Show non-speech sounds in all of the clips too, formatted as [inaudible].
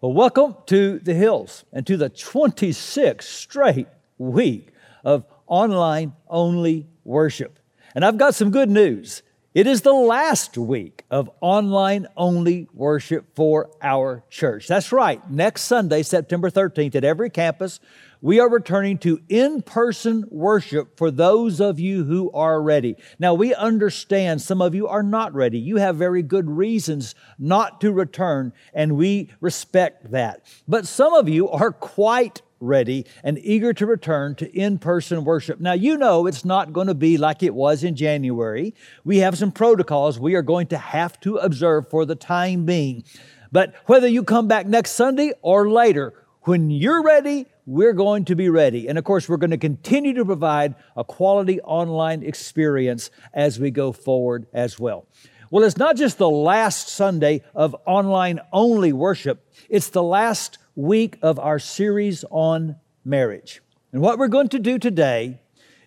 Well, welcome to the Hills and to the 26th straight week of online only worship. And I've got some good news. It is the last week of online only worship for our church. That's right. Next Sunday, September 13th, at every campus, we are returning to in person worship for those of you who are ready. Now, we understand some of you are not ready. You have very good reasons not to return, and we respect that. But some of you are quite ready and eager to return to in person worship. Now, you know it's not going to be like it was in January. We have some protocols we are going to have to observe for the time being. But whether you come back next Sunday or later, when you're ready, we're going to be ready. And of course, we're going to continue to provide a quality online experience as we go forward as well. Well, it's not just the last Sunday of online only worship, it's the last week of our series on marriage. And what we're going to do today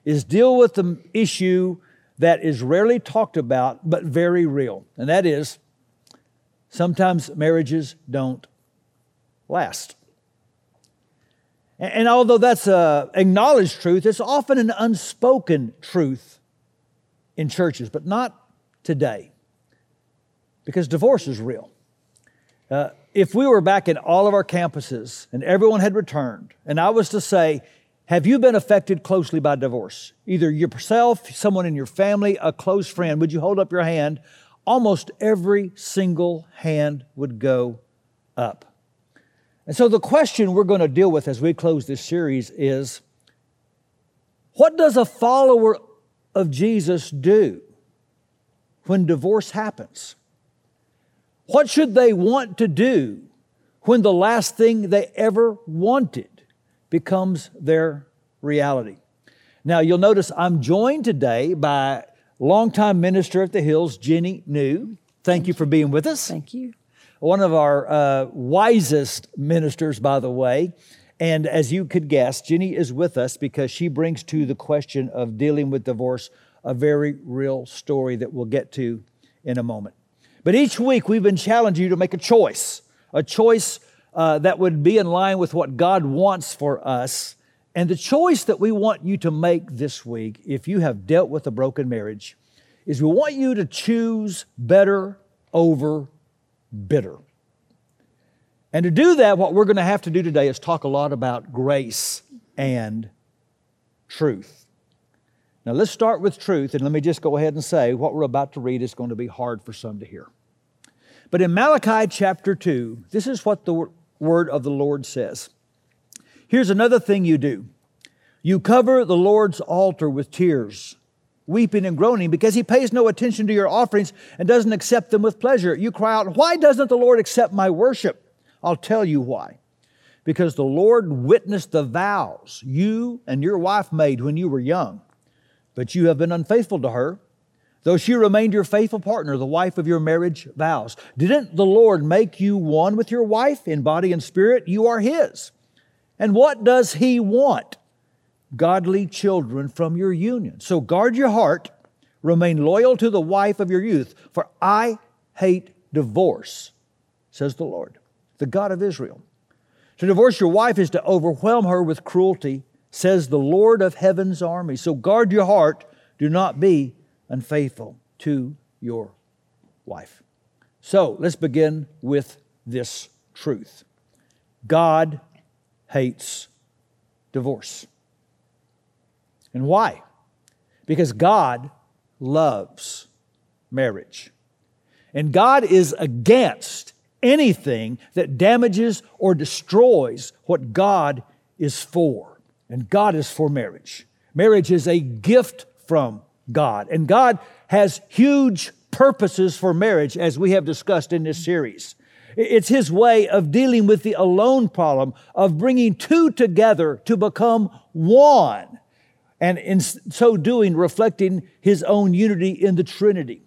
is deal with the issue that is rarely talked about, but very real. And that is sometimes marriages don't last. And although that's an acknowledged truth, it's often an unspoken truth in churches, but not today, because divorce is real. Uh, if we were back in all of our campuses and everyone had returned, and I was to say, have you been affected closely by divorce? Either yourself, someone in your family, a close friend, would you hold up your hand? Almost every single hand would go up. And so the question we're going to deal with as we close this series is what does a follower of Jesus do when divorce happens? What should they want to do when the last thing they ever wanted becomes their reality? Now, you'll notice I'm joined today by longtime minister at the Hills, Jenni New. Thank you for being with us. Thank you one of our uh, wisest ministers, by the way. And as you could guess, Jenni is with us because she brings to the question of dealing with divorce a very real story that we'll get to in a moment. But each week we've been challenging you to make a choice, a choice uh, that would be in line with what God wants for us. And the choice that we want you to make this week, if you have dealt with a broken marriage, is we want you to choose better over bitter. And to do that, what we're going to have to do today is talk a lot about grace and truth. Now, let's start with truth, and let me just go ahead and say what we're about to read is going to be hard for some to hear. But in Malachi chapter 2, this is what the word of the Lord says. Here's another thing you do you cover the Lord's altar with tears weeping and groaning because he pays no attention to your offerings and doesn't accept them with pleasure. You cry out, Why doesn't the Lord accept my worship? I'll tell you why. Because the Lord witnessed the vows you and your wife made when you were young, but you have been unfaithful to her, though she remained your faithful partner, the wife of your marriage vows. Didn't the Lord make you one with your wife in body and spirit? You are his. And what does he want? godly children from your union. So guard your heart, remain loyal to the wife of your youth, for I hate divorce, says the Lord, the God of Israel. To divorce your wife is to overwhelm her with cruelty, says the Lord of heaven's army. So guard your heart, do not be unfaithful to your wife. So let's begin with this truth God hates divorce. And why? Because God loves marriage. And God is against anything that damages or destroys what God is for. And God is for marriage. Marriage is a gift from God. And God has huge purposes for marriage, as we have discussed in this series. It's His way of dealing with the alone problem, of bringing two together to become one and in so doing, reflecting his own unity in the Trinity.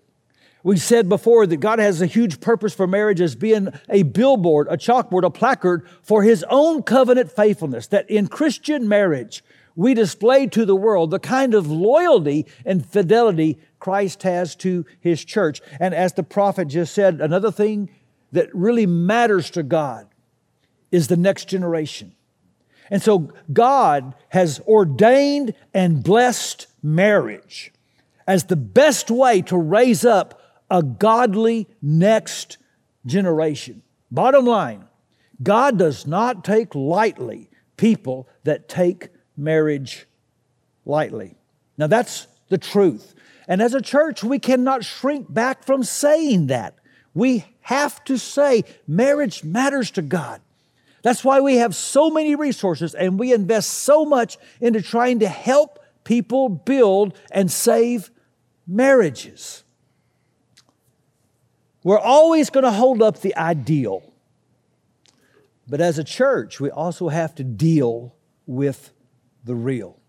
We said before that God has a huge purpose for marriage as being a billboard, a chalkboard, a placard for his own covenant faithfulness. That in Christian marriage, we display to the world the kind of loyalty and fidelity Christ has to his church. And as the prophet just said, another thing that really matters to God is the next generation. And so God has ordained and blessed marriage as the best way to raise up a godly next generation. Bottom line, God does not take lightly people that take marriage lightly. Now, that's the truth. And as a church, we cannot shrink back from saying that. We have to say marriage matters to God. That's why we have so many resources and we invest so much into trying to help people build and save marriages. We're always going to hold up the ideal. But as a church, we also have to deal with the real.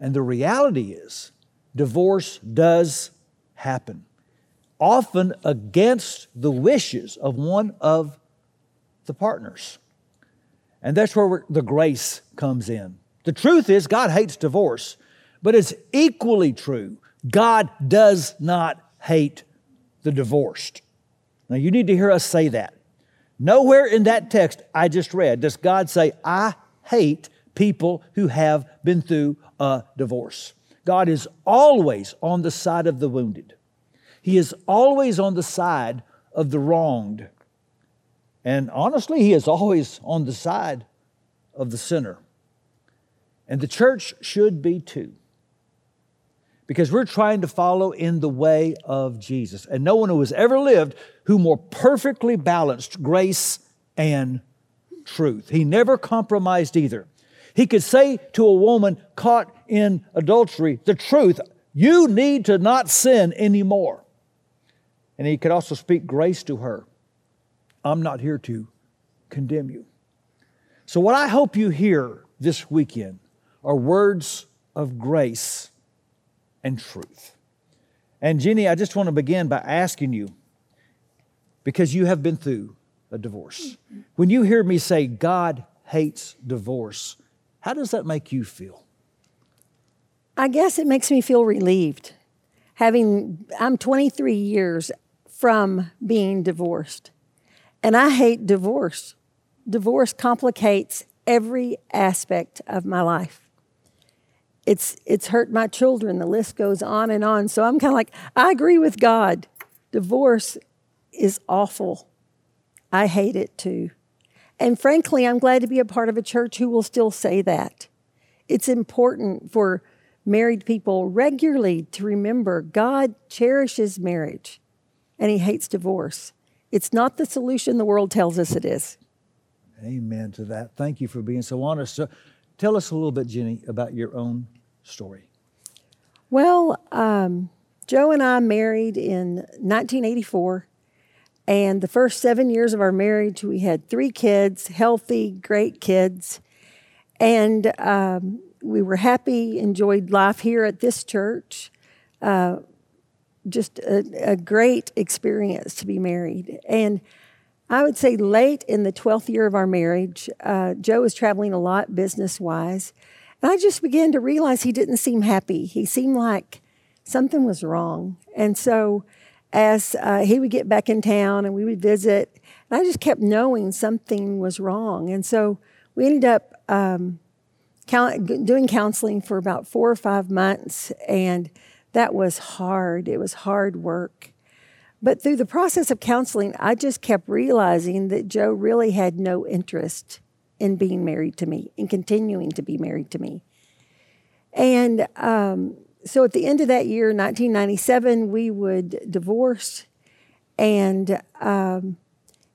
And the reality is, divorce does happen, often against the wishes of one of the partners. And that's where the grace comes in. The truth is, God hates divorce, but it's equally true, God does not hate the divorced. Now, you need to hear us say that. Nowhere in that text I just read does God say, I hate people who have been through a divorce. God is always on the side of the wounded, He is always on the side of the wronged. And honestly, He is always on the side of the sinner. And the church should be too. Because we're trying to follow in the way of Jesus. And no one who has ever lived who more perfectly balanced grace and truth. He never compromised either. He could say to a woman caught in adultery the truth, you need to not sin anymore. And he could also speak grace to her. I'm not here to condemn you. So, what I hope you hear this weekend are words of grace and truth. And Jenni, I just want to begin by asking you, because you have been through a divorce. When you hear me say God hates divorce, how does that make you feel? I guess it makes me feel relieved. Having, I'm 23 years from being divorced, and I hate divorce. Divorce complicates every aspect of my life. It's, it's hurt my children. The list goes on and on. So I'm kind of like, I agree with God. Divorce is awful. I hate it too. And frankly, I'm glad to be a part of a church who will still say that. It's important for married people regularly to remember God cherishes marriage and he hates divorce. It's not the solution the world tells us it is. Amen to that. Thank you for being so honest. So, tell us a little bit, Jenni, about your own story. Well, um, Joe and I married in 1984. And the first seven years of our marriage, we had three kids, healthy, great kids. And um, we were happy, enjoyed life here at this church. Uh, just a, a, great experience to be married. And I would say late in the 12th year of our marriage, uh, Joe was traveling a lot business wise. And I just began to realize he didn't seem happy. He seemed like something was wrong. And so as uh, he would get back in town and we would visit. And I just kept knowing something was wrong. And so we ended up um, doing counseling for about four or five months. And that was hard. It was hard work. But through the process of counseling, I just kept realizing that Joe really had no interest in being married to me, in continuing to be married to me. And um, so at the end of that year, 1997, we would divorce. And um,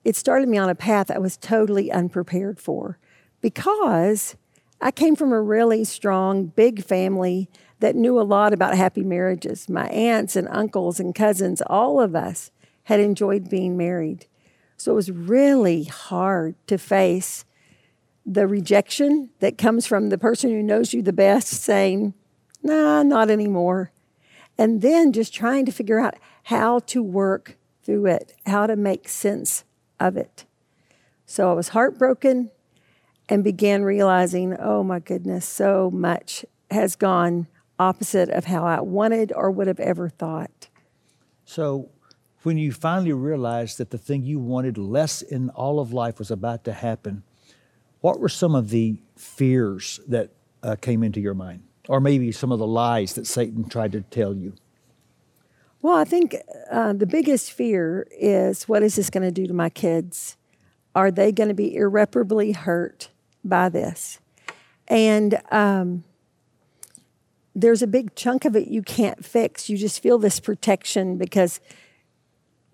it started me on a path I was totally unprepared for because I came from a really strong, big family that knew a lot about happy marriages. My aunts and uncles and cousins, all of us had enjoyed being married. So it was really hard to face the rejection that comes from the person who knows you the best saying, nah, not anymore. And then just trying to figure out how to work through it, how to make sense of it. So I was heartbroken and began realizing, oh my goodness, so much has gone opposite of how I wanted or would have ever thought. So when you finally realized that the thing you wanted less in all of life was about to happen, what were some of the fears that uh, came into your mind? Or maybe some of the lies that Satan tried to tell you? Well, I think uh, the biggest fear is what is this going to do to my kids? Are they going to be irreparably hurt by this? And um, there's a big chunk of it you can't fix. You just feel this protection because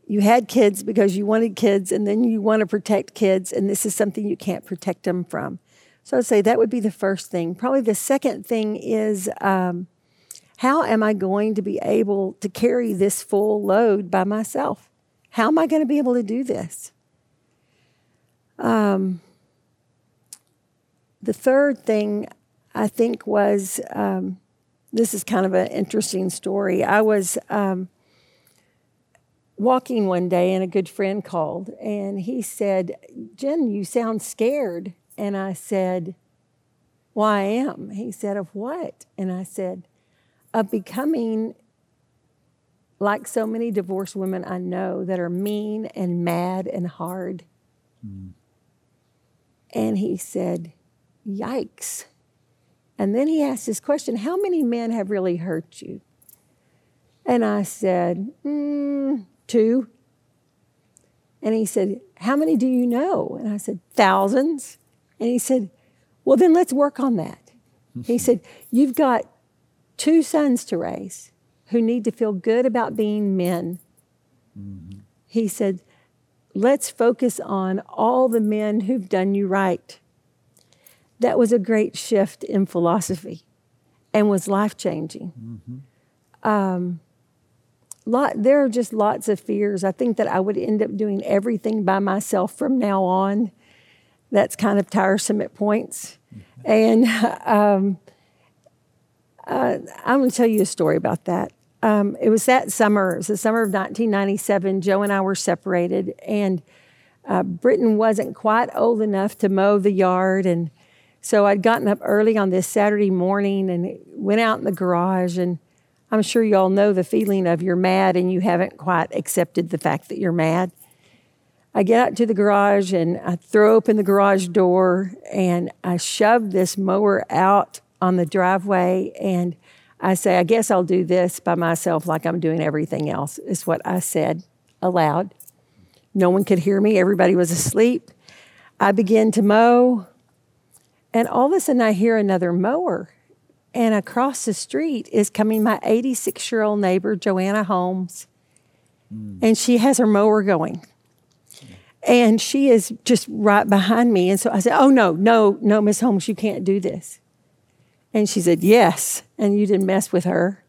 you had kids because you wanted kids, and then you want to protect kids, and this is something you can't protect them from. So I'd say that would be the first thing. Probably the second thing is. Um, how am I going to be able to carry this full load by myself? How am I going to be able to do this? Um, the third thing I think was um, this is kind of an interesting story. I was um, walking one day and a good friend called and he said, Jen, you sound scared. And I said, Well, I am. He said, Of what? And I said, of becoming like so many divorced women I know that are mean and mad and hard. Mm. And he said, Yikes. And then he asked this question How many men have really hurt you? And I said, mm, Two. And he said, How many do you know? And I said, Thousands. And he said, Well, then let's work on that. he [laughs] said, You've got two sons to raise who need to feel good about being men. Mm-hmm. He said, Let's focus on all the men who've done you right. That was a great shift in philosophy and was life changing. Mm-hmm. Um, lot, there are just lots of fears. I think that I would end up doing everything by myself from now on. That's kind of tiresome at points. And um, uh, I'm going to tell you a story about that. Um, it was that summer, it was the summer of 1997. Joe and I were separated, and uh, Britton wasn't quite old enough to mow the yard. And so I'd gotten up early on this Saturday morning and went out in the garage. And I'm sure you all know the feeling of you're mad and you haven't quite accepted the fact that you're mad. I get out to the garage and I throw open the garage door and I shove this mower out on the driveway and I say, I guess I'll do this by myself like I'm doing everything else, is what I said aloud. No one could hear me, everybody was asleep. I begin to mow, and all of a sudden I hear another mower. And across the street is coming my 86 year old neighbor, Joanna Holmes, mm. and she has her mower going. And she is just right behind me. And so I said, Oh, no, no, no, Miss Holmes, you can't do this. And she said, Yes. And you didn't mess with her.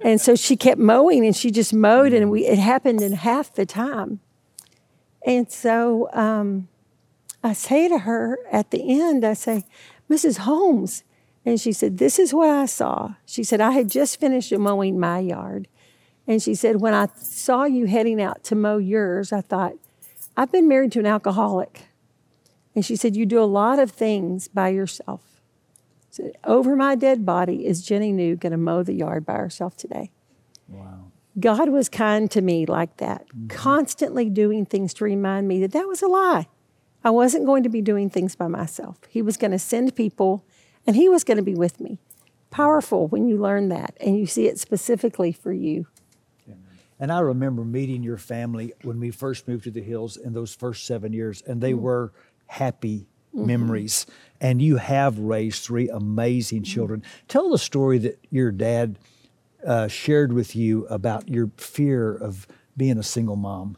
And so she kept mowing and she just mowed, and we, it happened in half the time. And so um, I say to her at the end, I say, Mrs. Holmes. And she said, This is what I saw. She said, I had just finished mowing my yard. And she said, When I saw you heading out to mow yours, I thought, I've been married to an alcoholic. And she said, You do a lot of things by yourself. So over my dead body is Jenni New going to mow the yard by herself today. Wow. God was kind to me like that, mm-hmm. constantly doing things to remind me that that was a lie. I wasn't going to be doing things by myself. He was going to send people and He was going to be with me. Powerful when you learn that and you see it specifically for you. And I remember meeting your family when we first moved to the hills in those first seven years, and they mm-hmm. were happy mm-hmm. memories. And you have raised three amazing mm-hmm. children. Tell the story that your dad uh, shared with you about your fear of being a single mom.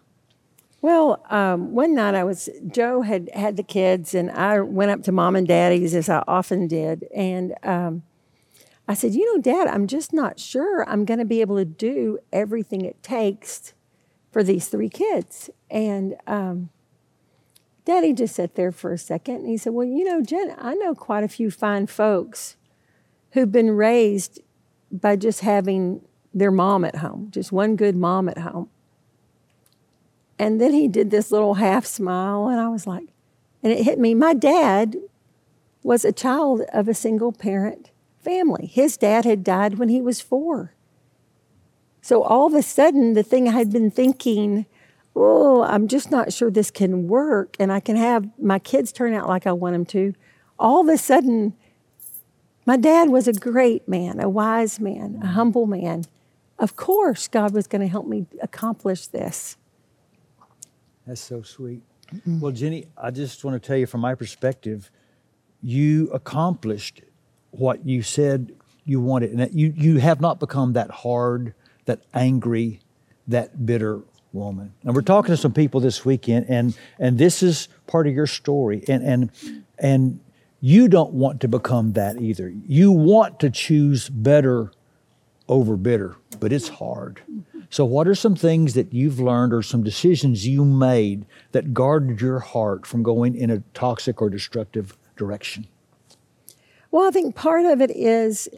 Well, um, one night I was, Joe had had the kids, and I went up to mom and daddy's as I often did. And um, I said, You know, dad, I'm just not sure I'm going to be able to do everything it takes for these three kids. And um, Daddy just sat there for a second and he said, Well, you know, Jen, I know quite a few fine folks who've been raised by just having their mom at home, just one good mom at home. And then he did this little half smile, and I was like, and it hit me. My dad was a child of a single parent family. His dad had died when he was four. So all of a sudden, the thing I had been thinking oh, I'm just not sure this can work and I can have my kids turn out like I want them to, all of a sudden, my dad was a great man, a wise man, a humble man. Of course, God was going to help me accomplish this. That's so sweet. Mm-hmm. Well, Jenni, I just want to tell you from my perspective, you accomplished what you said you wanted, and that you you have not become that hard, that angry, that bitter woman. And we're talking to some people this weekend, and and this is part of your story, and and and you don't want to become that either. You want to choose better over bitter, but it's hard. So, what are some things that you've learned or some decisions you made that guarded your heart from going in a toxic or destructive direction? Well, I think part of it is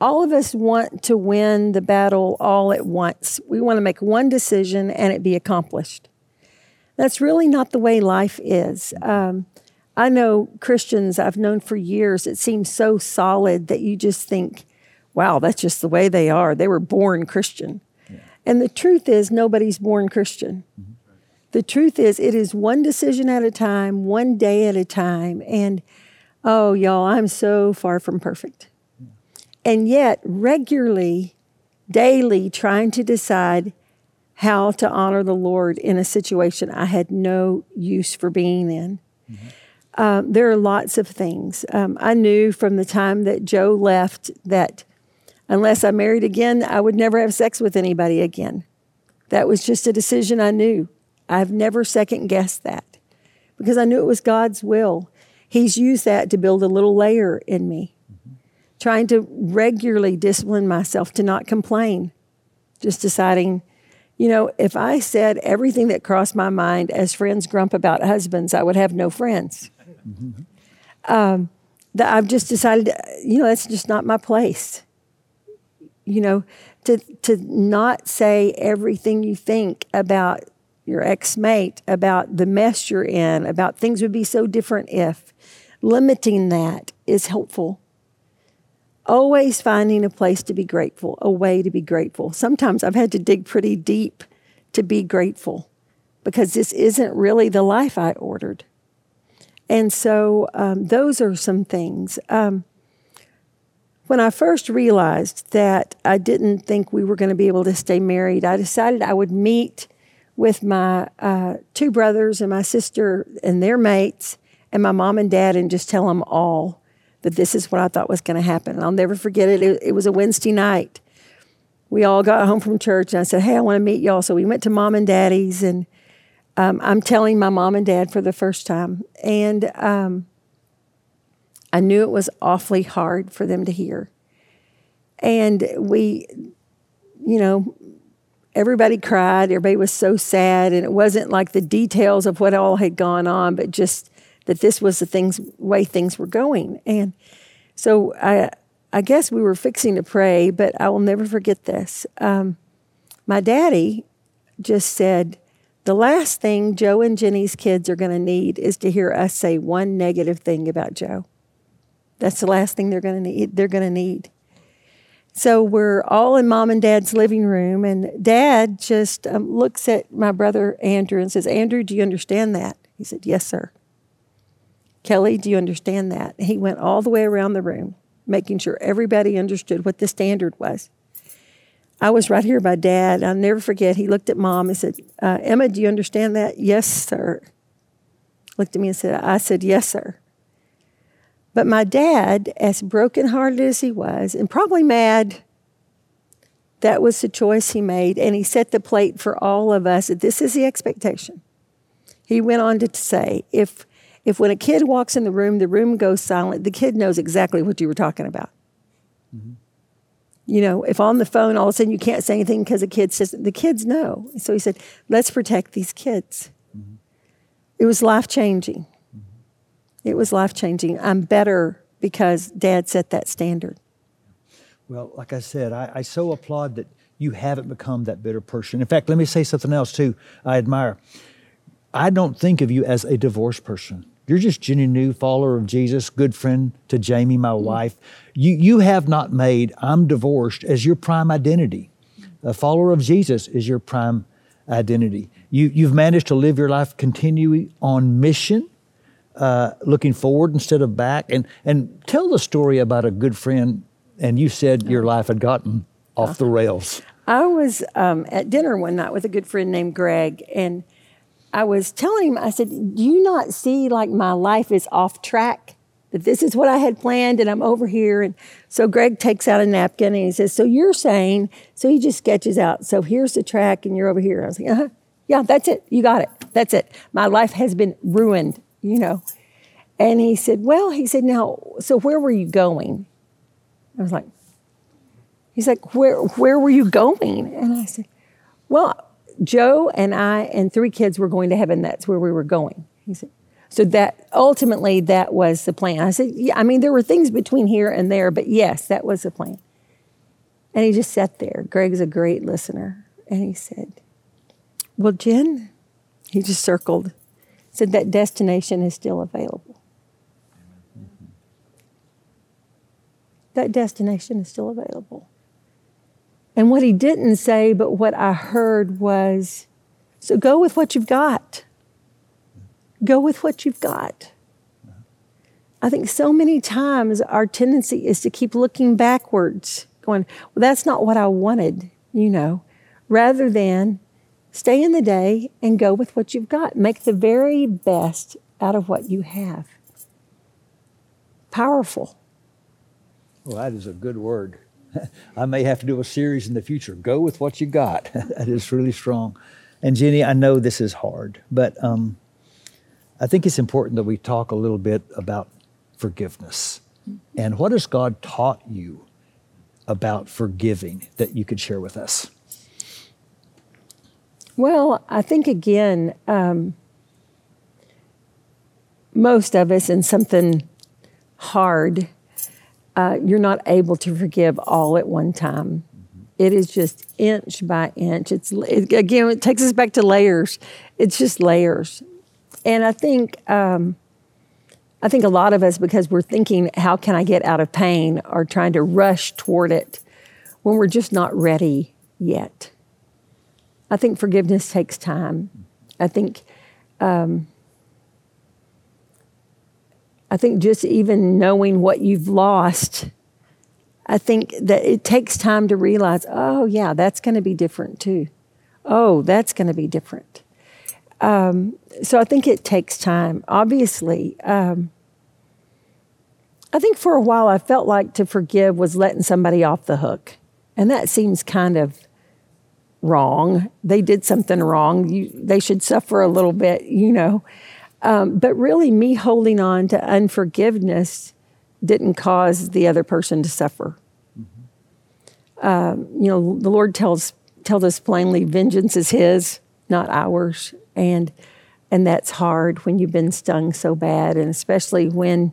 all of us want to win the battle all at once. We want to make one decision and it be accomplished. That's really not the way life is. Um, I know Christians I've known for years, it seems so solid that you just think, wow, that's just the way they are. They were born Christian. And the truth is, nobody's born Christian. The truth is, it is one decision at a time, one day at a time. And oh, y'all, I'm so far from perfect. And yet, regularly, daily, trying to decide how to honor the Lord in a situation I had no use for being in. Mm-hmm. There are lots of things. Um, I knew from the time that Joe left that unless I married again, I would never have sex with anybody again. That was just a decision I knew. I've never second guessed that because I knew it was God's will. He's used that to build a little layer in me, mm-hmm. trying to regularly discipline myself to not complain, just deciding, you know, if I said everything that crossed my mind as friends grump about husbands, I would have no friends. Mm-hmm. Um, that I've just decided, you know, that's just not my place you know, to to not say everything you think about your ex-mate, about the mess you're in, about things would be so different if limiting that is helpful. Always finding a place to be grateful, a way to be grateful. Sometimes I've had to dig pretty deep to be grateful because this isn't really the life I ordered. And so um, those are some things. Um, when I first realized that I didn't think we were going to be able to stay married, I decided I would meet with my uh, two brothers and my sister and their mates and my mom and dad and just tell them all that this is what I thought was going to happen. And I'll never forget it. it. It was a Wednesday night. We all got home from church and I said, Hey, I want to meet y'all. So we went to mom and daddy's and um, I'm telling my mom and dad for the first time. And um, I knew it was awfully hard for them to hear. And we, you know, everybody cried. Everybody was so sad. And it wasn't like the details of what all had gone on, but just that this was the things, way things were going. And so I, I guess we were fixing to pray, but I will never forget this. Um, my daddy just said, the last thing Joe and Jenni's kids are going to need is to hear us say one negative thing about Joe. That's the last thing they're going to need. They're going to need. So we're all in mom and dad's living room, and dad just um, looks at my brother Andrew and says, Andrew, do you understand that? He said, Yes, sir. Kelly, do you understand that? He went all the way around the room, making sure everybody understood what the standard was. I was right here by dad. I'll never forget. He looked at mom and said, uh, Emma, do you understand that? Yes, sir. Looked at me and said, I said, Yes, sir. But my dad, as brokenhearted as he was, and probably mad, that was the choice he made. And he set the plate for all of us. that This is the expectation. He went on to say, if, if when a kid walks in the room, the room goes silent, the kid knows exactly what you were talking about. Mm-hmm. You know, if on the phone all of a sudden you can't say anything because the kid says, the kids know. So he said, let's protect these kids. Mm-hmm. It was life changing. It was life changing. I'm better because dad set that standard. Well, like I said, I, I, so applaud that you haven't become that bitter person. In fact, let me say something else too. I admire. I don't think of you as a divorced person. You're just Jenni New, follower of Jesus, good friend to Jamie, my mm-hmm. wife. You, you have not made I'm divorced as your prime identity. A follower of Jesus is your prime identity. You, you've managed to live your life continuing on mission, uh, looking forward instead of back. And, and tell the story about a good friend. And you said your life had gotten off the rails. I was um, at dinner one night with a good friend named Greg, and I was telling him, I said, Do you not see like my life is off track? That this is what I had planned, and I'm over here. And so Greg takes out a napkin and he says, So you're saying, so he just sketches out, So here's the track, and you're over here. I was like, Uh huh. Yeah, that's it. You got it. That's it. My life has been ruined, you know. And he said, Well, he said, Now, so where were you going? I was like, He's like, where, where were you going? And I said, well, Joe and I and three kids were going to heaven. That's where we were going. He said, so that ultimately that was the plan. I said, yeah, I mean, there were things between here and there, but yes, that was the plan. And he just sat there. Greg's a great listener. And he said, well, Jen, he just circled, said that destination is still available. Mm-hmm. That destination is still available. And what he didn't say, but what I heard was so go with what you've got. Go with what you've got. I think so many times our tendency is to keep looking backwards, going, well, that's not what I wanted, you know, rather than stay in the day and go with what you've got. Make the very best out of what you have. Powerful. Well, that is a good word. [laughs] I may have to do a series in the future. Go with what you got. [laughs] that is really strong. And Jenni, I know this is hard, but um, I think it's important that we talk a little bit about forgiveness. And what has God taught you about forgiving that you could share with us? Well, I think again, um, most of us in something hard uh, you're not able to forgive all at one time. It is just inch by inch. It's it, again, it takes us back to layers. It's just layers, and I think um, I think a lot of us, because we're thinking, "How can I get out of pain?" are trying to rush toward it when we're just not ready yet. I think forgiveness takes time. I think um, I think just even knowing what you've lost, I think that it takes time to realize, oh, yeah, that's going to be different too. Oh, that's going to be different. Um, so I think it takes time. Obviously, um, I think for a while I felt like to forgive was letting somebody off the hook. And that seems kind of wrong. They did something wrong. You, they should suffer a little bit, you know. Um, but really, me holding on to unforgiveness didn't cause the other person to suffer. Mm-hmm. Um, you know, the Lord tells tells us plainly, vengeance is His, not ours, and and that's hard when you've been stung so bad, and especially when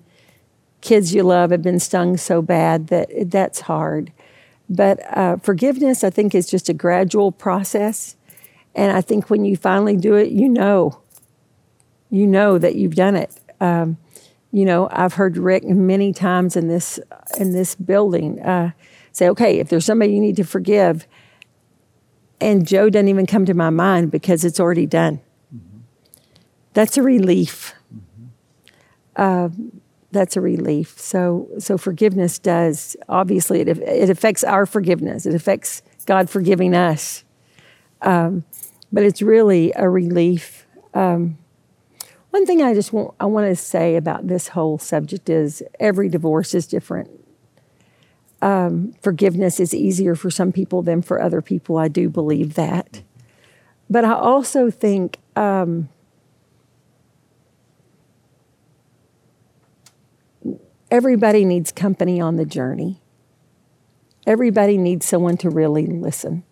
kids you love have been stung so bad that that's hard. But uh, forgiveness, I think, is just a gradual process, and I think when you finally do it, you know you know that you've done it. Um, you know, I've heard Rick many times in this in this building uh, say, "Okay, if there's somebody you need to forgive," and Joe doesn't even come to my mind because it's already done. Mm-hmm. That's a relief. Mm-hmm. Uh, that's a relief. So, so forgiveness does obviously it it affects our forgiveness. It affects God forgiving us, um, but it's really a relief. Um, one thing I just want I want to say about this whole subject is every divorce is different. Um, forgiveness is easier for some people than for other people. I do believe that, but I also think um, everybody needs company on the journey. Everybody needs someone to really listen.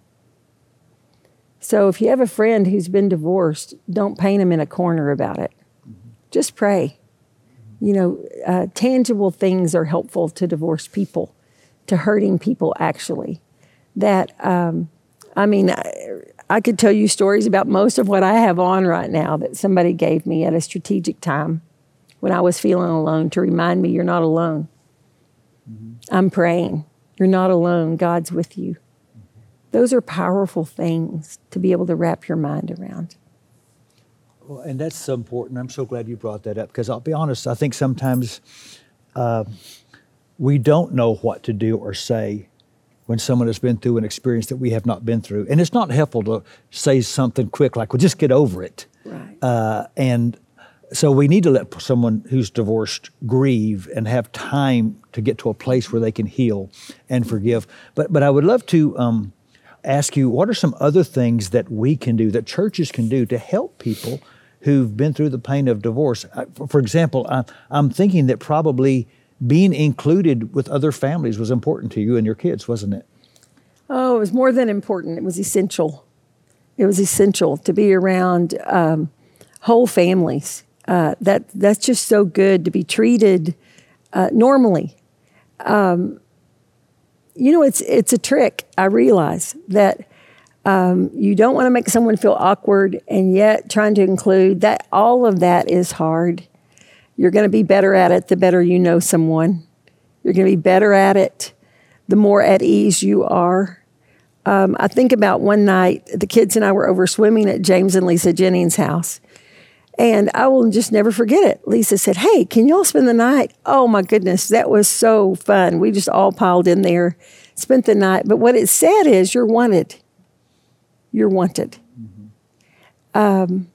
So if you have a friend who's been divorced, don't paint them in a corner about it just pray. You know, uh, tangible things are helpful to divorced people, to hurting people, actually. That, um, I mean, I, I could tell you stories about most of what I have on right now that somebody gave me at a strategic time when I was feeling alone to remind me you're not alone. Mm-hmm. I'm praying. You're not alone. God's with you. Mm-hmm. Those are powerful things to be able to wrap your mind around. Well, and that's so important. I'm so glad you brought that up because I'll be honest, I think sometimes uh, we don't know what to do or say when someone has been through an experience that we have not been through. And it's not helpful to say something quick like, well, just get over it. Right. Uh, and so we need to let someone who's divorced grieve and have time to get to a place where they can heal and forgive. But, but I would love to um, ask you what are some other things that we can do, that churches can do to help people who've been through the pain of divorce? For example, I'm thinking that probably being included with other families was important to you and your kids, wasn't it? Oh, it was more than important. It was essential. It was essential to be around um, whole families. Uh, that that's just so good to be treated uh, normally. Um, you know, it's it's a trick. I realize that um, you don't want to make someone feel awkward, and yet trying to include that all of that is hard. You're going to be better at it the better you know someone. You're going to be better at it the more at ease you are. Um, I think about one night, the kids and I were over swimming at James and Lisa Jennings' house. And I will just never forget it. Lisa said, Hey, can y'all spend the night? Oh my goodness, that was so fun. We just all piled in there, spent the night. But what it said is, You're wanted. You're wanted. Mm-hmm. Um,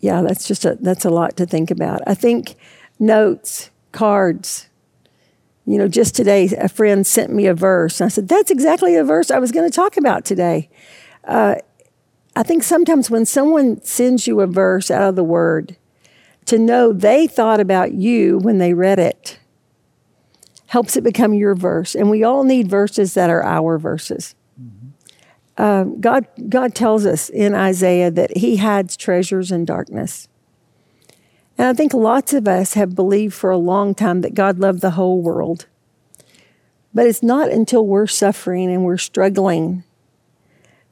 yeah, that's just a that's a lot to think about. I think notes, cards. You know, just today, a friend sent me a verse. I said, That's exactly the verse I was going to talk about today. Uh, I think sometimes when someone sends you a verse out of the Word, to know they thought about you when they read it helps it become your verse. And we all need verses that are our verses. Um, God, God tells us in Isaiah that He hides treasures in darkness. And I think lots of us have believed for a long time that God loved the whole world. But it's not until we're suffering and we're struggling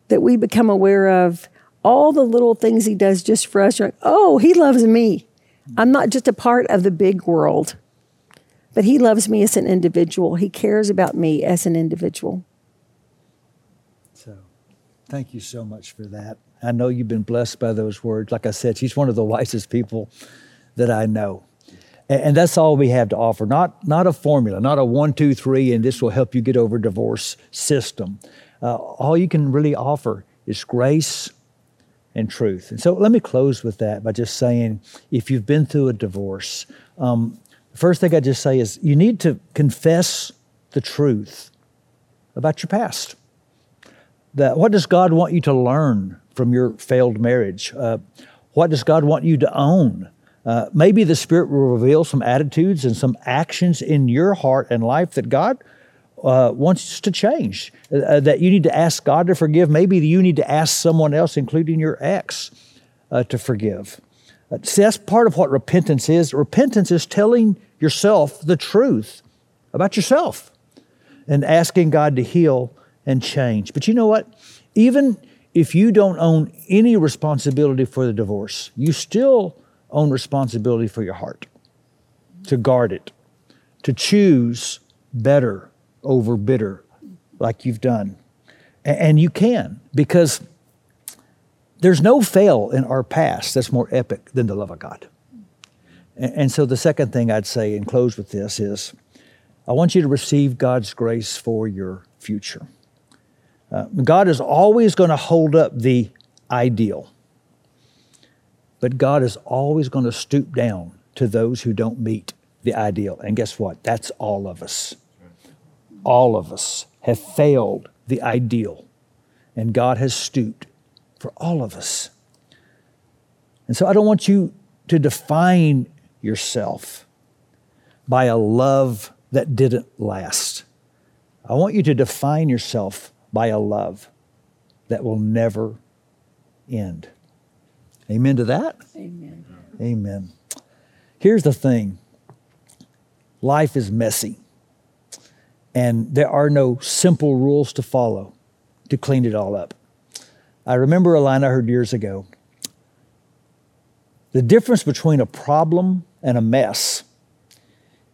that we become aware of all the little things He does just for us. Like, oh, He loves me. I'm not just a part of the big world, but He loves me as an individual. He cares about me as an individual. So, thank you so much for that. I know you've been blessed by those words. Like I said, she's one of the wisest people that I know. And, that's all we have to offer. Not, not a formula, not a one, two, three, and this will help you get over divorce system. Uh, all you can really offer is grace and truth. And so let me close with that by just saying if you've been through a divorce, um, the first thing I just say is you need to confess the truth about your past that what does God want you to learn from your failed marriage? Uh, what does God want you to own? Uh, maybe the Spirit will reveal some attitudes and some actions in your heart and life that God uh, wants to change, uh, that you need to ask God to forgive. Maybe you need to ask someone else, including your ex, uh, to forgive. Uh, see, that's part of what repentance is. Repentance is telling yourself the truth about yourself and asking God to heal and change. But you know what? Even if you don't own any responsibility for the divorce, you still own responsibility for your heart to guard it, to choose better over bitter, like you've done. And you can, because there's no fail in our past that's more epic than the love of God. And so the second thing I'd say and close with this is I want you to receive God's grace for your future. Uh, God is always going to hold up the ideal, but God is always going to stoop down to those who don't meet the ideal. And guess what? That's all of us. All of us have failed the ideal, and God has stooped for all of us. And so I don't want you to define yourself by a love that didn't last. I want you to define yourself by a love that will never end. Amen to that? Amen. Amen. Here's the thing life is messy, and there are no simple rules to follow to clean it all up. I remember a line I heard years ago the difference between a problem and a mess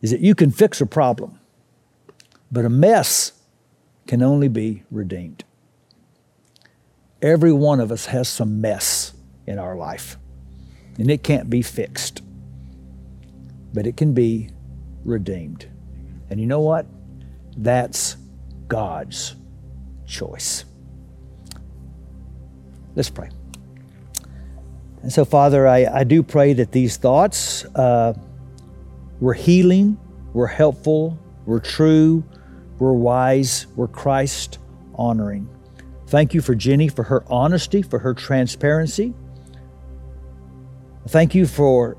is that you can fix a problem, but a mess can only be redeemed. Every one of us has some mess in our life, and it can't be fixed, but it can be redeemed. And you know what? That's God's choice. Let's pray. And so, Father, I, I do pray that these thoughts uh, were healing, were helpful, were true, were wise, were Christ honoring. Thank you for Jenni, for her honesty, for her transparency. Thank you for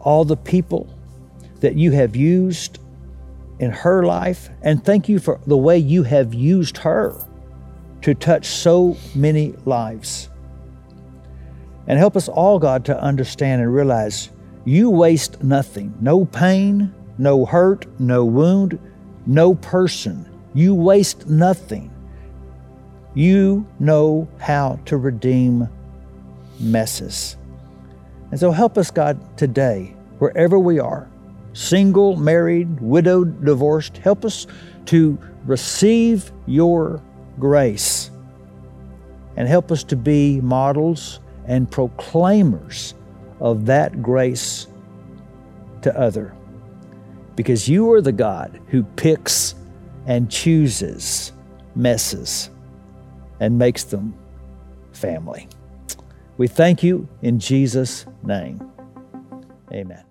all the people that you have used in her life. And thank you for the way you have used her to touch so many lives. And help us all, God, to understand and realize you waste nothing no pain, no hurt, no wound, no person. You waste nothing. You know how to redeem messes. And so help us, God, today, wherever we are single, married, widowed, divorced help us to receive your grace and help us to be models and proclaimers of that grace to other because you are the God who picks and chooses messes and makes them family. We thank you in Jesus' name. Amen.